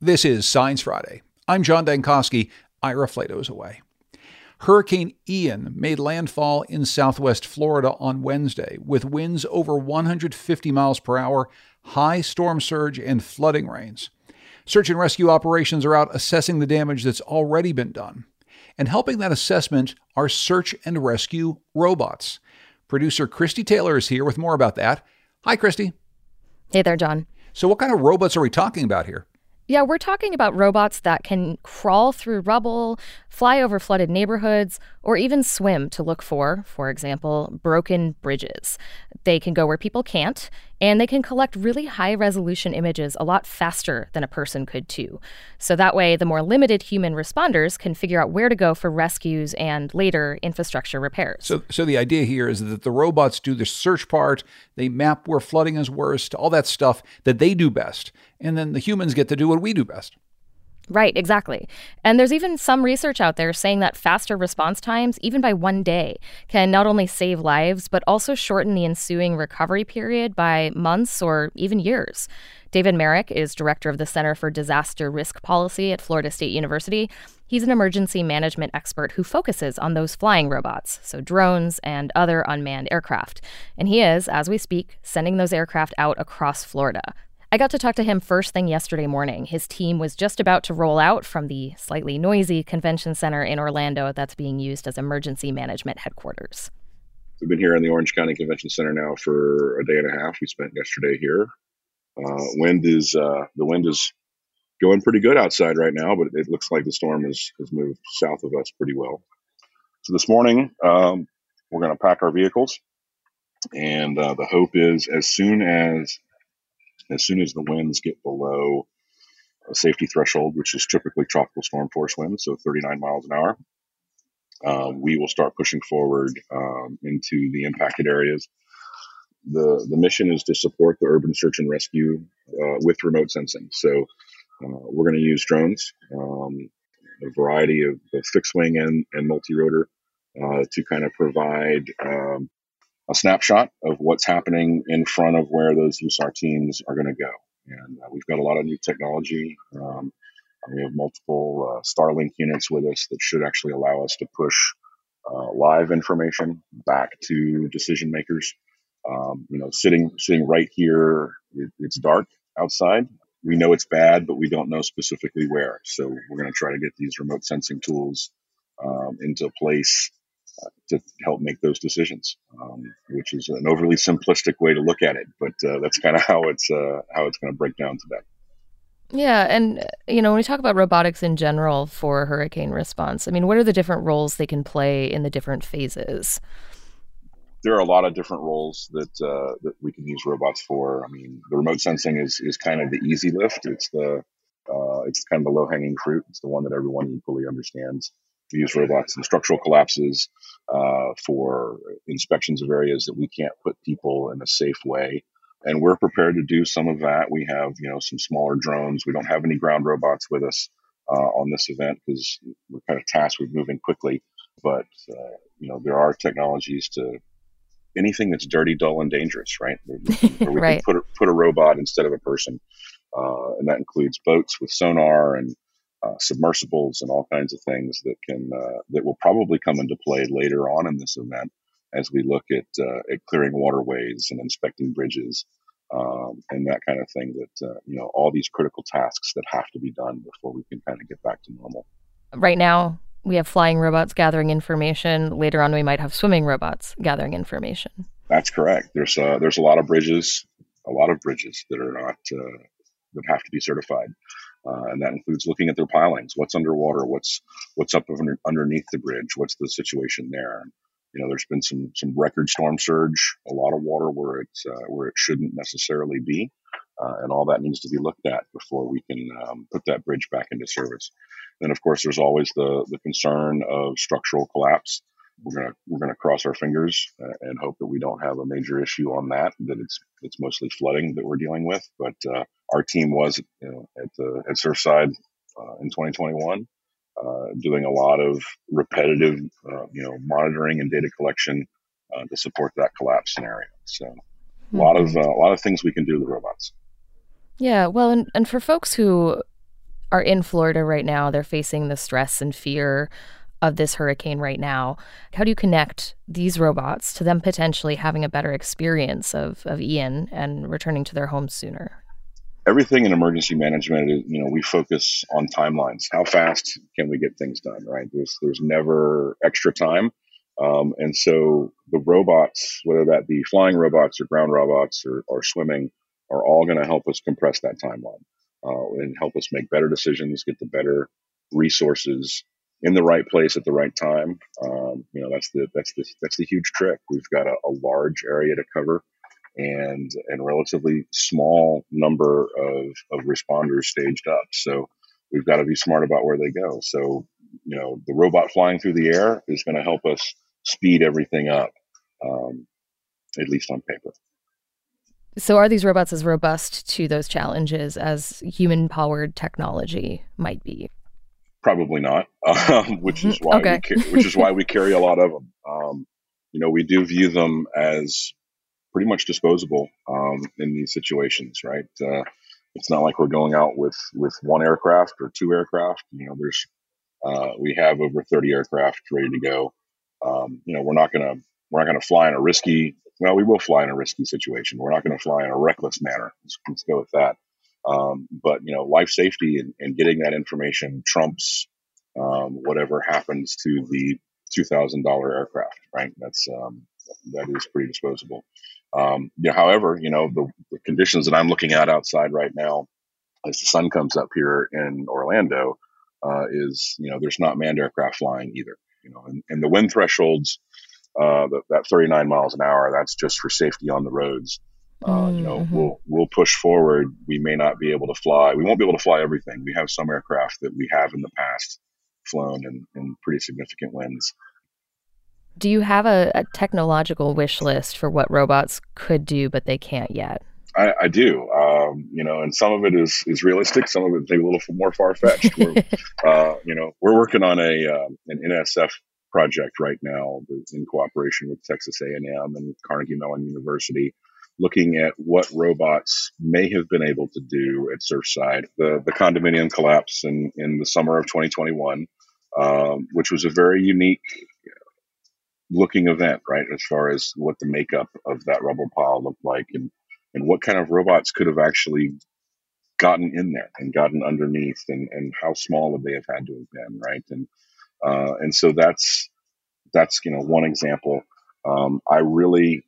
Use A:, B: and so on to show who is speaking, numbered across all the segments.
A: This is Science Friday. I'm John Dankosky. Ira Flatow away. Hurricane Ian made landfall in southwest Florida on Wednesday with winds over 150 miles per hour, high storm surge, and flooding rains. Search and rescue operations are out assessing the damage that's already been done. And helping that assessment are search and rescue robots. Producer Christie Taylor is here with more about that. Hi, Christie.
B: Hey there, John.
A: So, what kind of robots are we talking about here?
B: Yeah, we're talking about robots that can crawl through rubble, fly over flooded neighborhoods, or even swim to look for, for example, broken bridges. They can go where people can't, and they can collect really high resolution images a lot faster than a person could, too. So that way, the more limited human responders can figure out where to go for rescues and later infrastructure repairs.
A: So, so the idea here is that the robots do the search part, they map where flooding is worst, all that stuff that they do best, and then the humans get to do what we do best.
B: Right, exactly. And there's even some research out there saying that faster response times, even by one day, can not only save lives, but also shorten the ensuing recovery period by months or even years. David Merrick is director of the Center for Disaster Risk Policy at Florida State University. He's an emergency management expert who focuses on those flying robots, so drones and other unmanned aircraft. And he is, as we speak, sending those aircraft out across Florida. I got to talk to him first thing yesterday morning. His team was just about to roll out from the slightly noisy convention center in Orlando that's being used as emergency management headquarters.
C: We've been here in the Orange County Convention Center now for a day and a half. We spent yesterday here. Uh, wind is uh, the wind is going pretty good outside right now, but it looks like the storm has, has moved south of us pretty well. So this morning, um, we're going to pack our vehicles, and uh, the hope is as soon as as soon as the winds get below a safety threshold, which is typically tropical storm force winds, so 39 miles an hour, um, we will start pushing forward um, into the impacted areas. The, the mission is to support the urban search and rescue uh, with remote sensing. So uh, we're going to use drones, um, a variety of, of fixed wing and, and multi rotor uh, to kind of provide um, a snapshot of what's happening in front of where those USAR teams are going to go. And uh, we've got a lot of new technology. Um, we have multiple uh, Starlink units with us that should actually allow us to push uh, live information back to decision makers. Um, you know, sitting sitting right here, it, it's dark outside. We know it's bad, but we don't know specifically where. So we're going to try to get these remote sensing tools um, into place to help make those decisions, um, which is an overly simplistic way to look at it, but uh, that's kind of how it's uh, how it's going to break down today.
B: Yeah, and you know when we talk about robotics in general for hurricane response, I mean, what are the different roles they can play in the different phases?
C: There are a lot of different roles that uh, that we can use robots for. I mean, the remote sensing is is kind of the easy lift. It's the uh, it's kind of the low hanging fruit. It's the one that everyone equally understands. We use robots in structural collapses uh, for inspections of areas that we can't put people in a safe way. And we're prepared to do some of that. We have, you know, some smaller drones. We don't have any ground robots with us uh, on this event because we're kind of tasked with moving quickly. But uh, you know, there are technologies to anything that's dirty, dull, and dangerous, right? Where we
B: right.
C: can put a, put a robot instead of a person, uh, and that includes boats with sonar and uh, submersibles and all kinds of things that can uh, that will probably come into play later on in this event as we look at uh, at clearing waterways and inspecting bridges um, and that kind of thing. That uh, you know all these critical tasks that have to be done before we can kind of get back to normal.
B: Right now, we have flying robots gathering information. Later on, we might have swimming robots gathering information.
C: That's correct. There's uh, there's a lot of bridges, a lot of bridges that are not uh, that have to be certified. Uh, and that includes looking at their pilings. What's underwater? What's what's up under, underneath the bridge? What's the situation there? You know, there's been some some record storm surge, a lot of water where it's uh, where it shouldn't necessarily be, uh, and all that needs to be looked at before we can um, put that bridge back into service. Then, of course, there's always the the concern of structural collapse we're gonna we're gonna cross our fingers uh, and hope that we don't have a major issue on that. That it's it's mostly flooding that we're dealing with. But uh, our team was you know, at the at Surfside uh, in 2021, uh, doing a lot of repetitive uh, you know monitoring and data collection uh, to support that collapse scenario. So mm-hmm. a lot of a lot of things we can do with robots.
B: Yeah, well, and, and for folks who are in Florida right now. They're facing the stress and fear of this hurricane right now. How do you connect these robots to them potentially having a better experience of, of Ian and returning to their homes sooner?
C: Everything in emergency management, you know, we focus on timelines. How fast can we get things done? Right? There's there's never extra time, um, and so the robots, whether that be flying robots or ground robots or, or swimming, are all going to help us compress that timeline uh, and help us make better decisions, get the better resources in the right place at the right time. Um, you know, that's the that's the that's the huge trick. We've got a, a, large area to cover, and and relatively small number of of responders staged up. So we've got to be smart about where they go. So you know, the robot flying through the air is going to help us speed everything up, um, at least on paper.
B: So, are these robots as robust to those challenges as human powered technology might be?
C: Probably not, um, which is why okay. we which is why we carry a lot of them. Um, you know, we do view them as pretty much disposable um, in these situations, right? Uh, it's not like we're going out with with one aircraft or two aircraft. You know, there's uh, we have over 30 aircraft ready to go. Um, you know, we're not gonna we're not gonna fly in a risky well, we will fly in a risky situation. We're not going to fly in a reckless manner. Let's, let's go with that. Um, but you know, life safety and, and getting that information trumps um, whatever happens to the two thousand dollar aircraft. Right? That's um, that is pretty disposable. Um, you know, however, you know the, the conditions that I'm looking at outside right now, as the sun comes up here in Orlando, uh, is you know there's not manned aircraft flying either. You know, and, and the wind thresholds uh, that, that 39 miles an hour, that's just for safety on the roads. Uh. You know, mm-hmm. we'll we'll push forward. We may not be able to fly. We won't be able to fly everything. We have some aircraft that we have in the past flown in, in pretty significant winds.
B: Do you have a, a technological wish list for what robots could do, but they can't yet?
C: I, I do, um, you know, and some of it is is realistic. Some of it is a little more far fetched. uh, you know, we're working on a um, an NSF project right now in cooperation with Texas A&M and Carnegie Mellon University, looking at what robots may have been able to do at Surfside. The, the condominium collapse in, in the summer of 2021, um, which was a very unique looking event, right? As far as what the makeup of that rubble pile looked like and, and what kind of robots could have actually gotten in there and gotten underneath and, and how small would they have had to have been, right? And uh, and so that's that's you know one example. Um, I really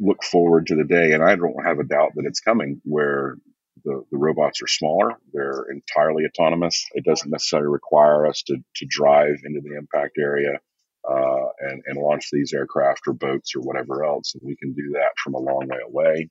C: look forward to the day, and I don't have a doubt that it's coming, where the, the robots are smaller, they're entirely autonomous. It doesn't necessarily require us to to drive into the impact area uh, and and launch these aircraft or boats or whatever else, and we can do that from a long way away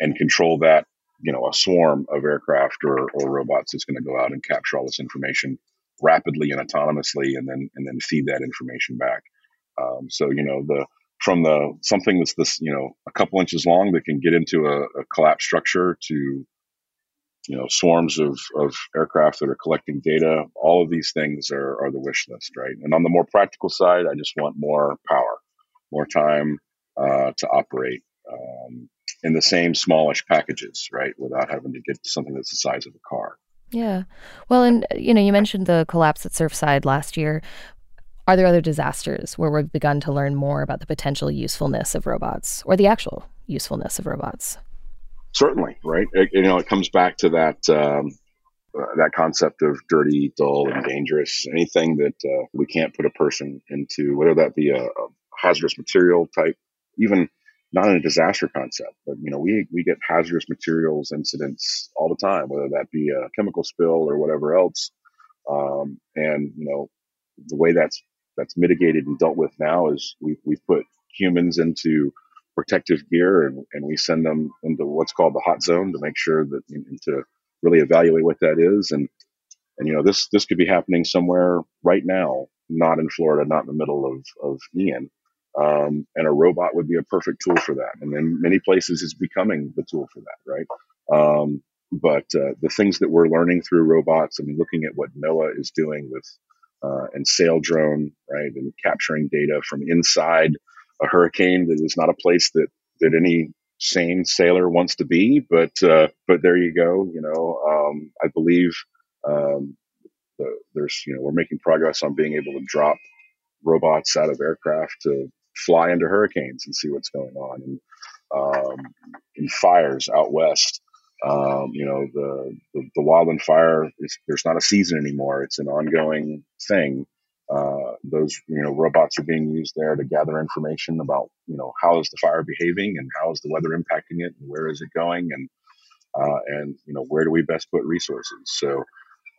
C: and control that you know a swarm of aircraft or, or robots that's going to go out and capture all this information rapidly and autonomously, and then and then feed that information back. Um, so you know the from the something that's this you know a couple inches long that can get into a, a collapsed structure to you know swarms of, of aircraft that are collecting data all of these things are, are the wish list right and on the more practical side i just want more power more time uh, to operate um, in the same smallish packages right without having to get something that's the size of a car
B: yeah. Well, and you know, you mentioned the collapse at Surfside last year. Are there other disasters where we've begun to learn more about the potential usefulness of robots or the actual usefulness of robots?
C: Certainly, right? It, you know, it comes back to that um, uh, that concept of dirty, dull, and dangerous. Anything that uh, we can't put a person into, whether that be a, a hazardous material type, even not in a disaster concept, but you know, we we get hazardous materials incidents all the time, whether that be a chemical spill or whatever else. Um, and you know, the way that's that's mitigated and dealt with now is we we've put humans into protective gear and, and we send them into what's called the hot zone to make sure that and to really evaluate what that is and and you know this this could be happening somewhere right now not in Florida not in the middle of of Ian um, and a robot would be a perfect tool for that. And in many places, it's becoming the tool for that, right? Um, but uh, the things that we're learning through robots, I mean, looking at what NOAA is doing with uh, and Saildrone, right, and capturing data from inside a hurricane that is not a place that that any sane sailor wants to be, but uh, but there you go. You know, um, I believe Um, the, there's, you know, we're making progress on being able to drop robots out of aircraft to fly into hurricanes and see what's going on. And um, in fires out west, um, you know, the, the, the wildland fire, is, there's not a season anymore. It's an ongoing thing. Uh, those, you know, robots are being used there to gather information about, you know, how is the fire behaving and how is the weather impacting it and where is it going and, uh, and, you know, where do we best put resources? So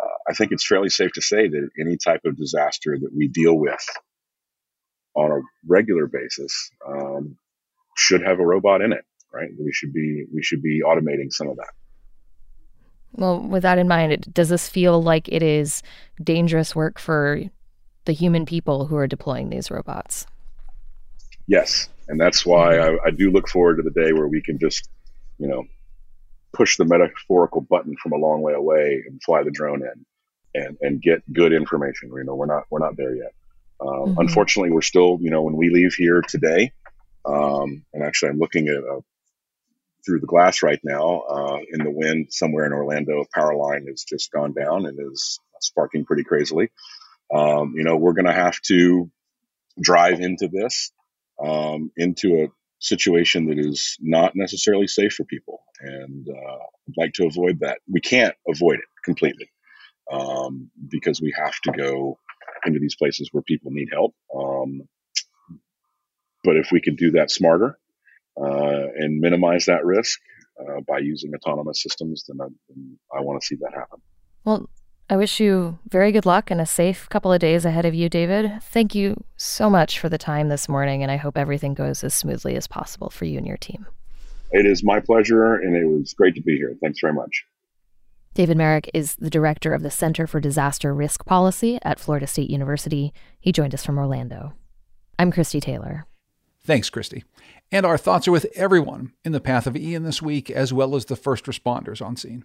C: uh, I think it's fairly safe to say that any type of disaster that we deal with on a regular basis um, should have a robot in it, right? We should be we should be automating some of that.
B: Well, with that in mind, does this feel like it is dangerous work for the human people who are deploying these robots?
C: Yes, and that's why I, I do look forward to the day where we can just, you know, push the metaphorical button from a long way away and fly the drone in and and get good information. You know, we're not we're not there yet. Um, mm-hmm. Unfortunately, we're still, you know, when we leave here today, um, and actually, I'm looking at a, through the glass right now uh, in the wind somewhere in Orlando. A power line has just gone down and is sparking pretty crazily. Um, you know, we're going to have to drive into this, um, into a situation that is not necessarily safe for people, and uh, I'd like to avoid that. We can't avoid it completely um, because we have to go into these places where people need help. Um, but if we could do that smarter uh, and minimize that risk uh, by using autonomous systems, then I, then I want to see that happen.
B: Well, I wish you very good luck and a safe couple of days ahead of you, David. Thank you so much for the time this morning, and I hope everything goes as smoothly as possible for you and your team.
C: It is my pleasure, and it was great to be here. Thanks very much.
B: David Merrick is the director of the Center for Disaster Risk Policy at Florida State University. He joined us from Orlando. I'm Christie Taylor.
A: Thanks, Christie. And our thoughts are with everyone in the path of Ian this week, as well as the first responders on scene.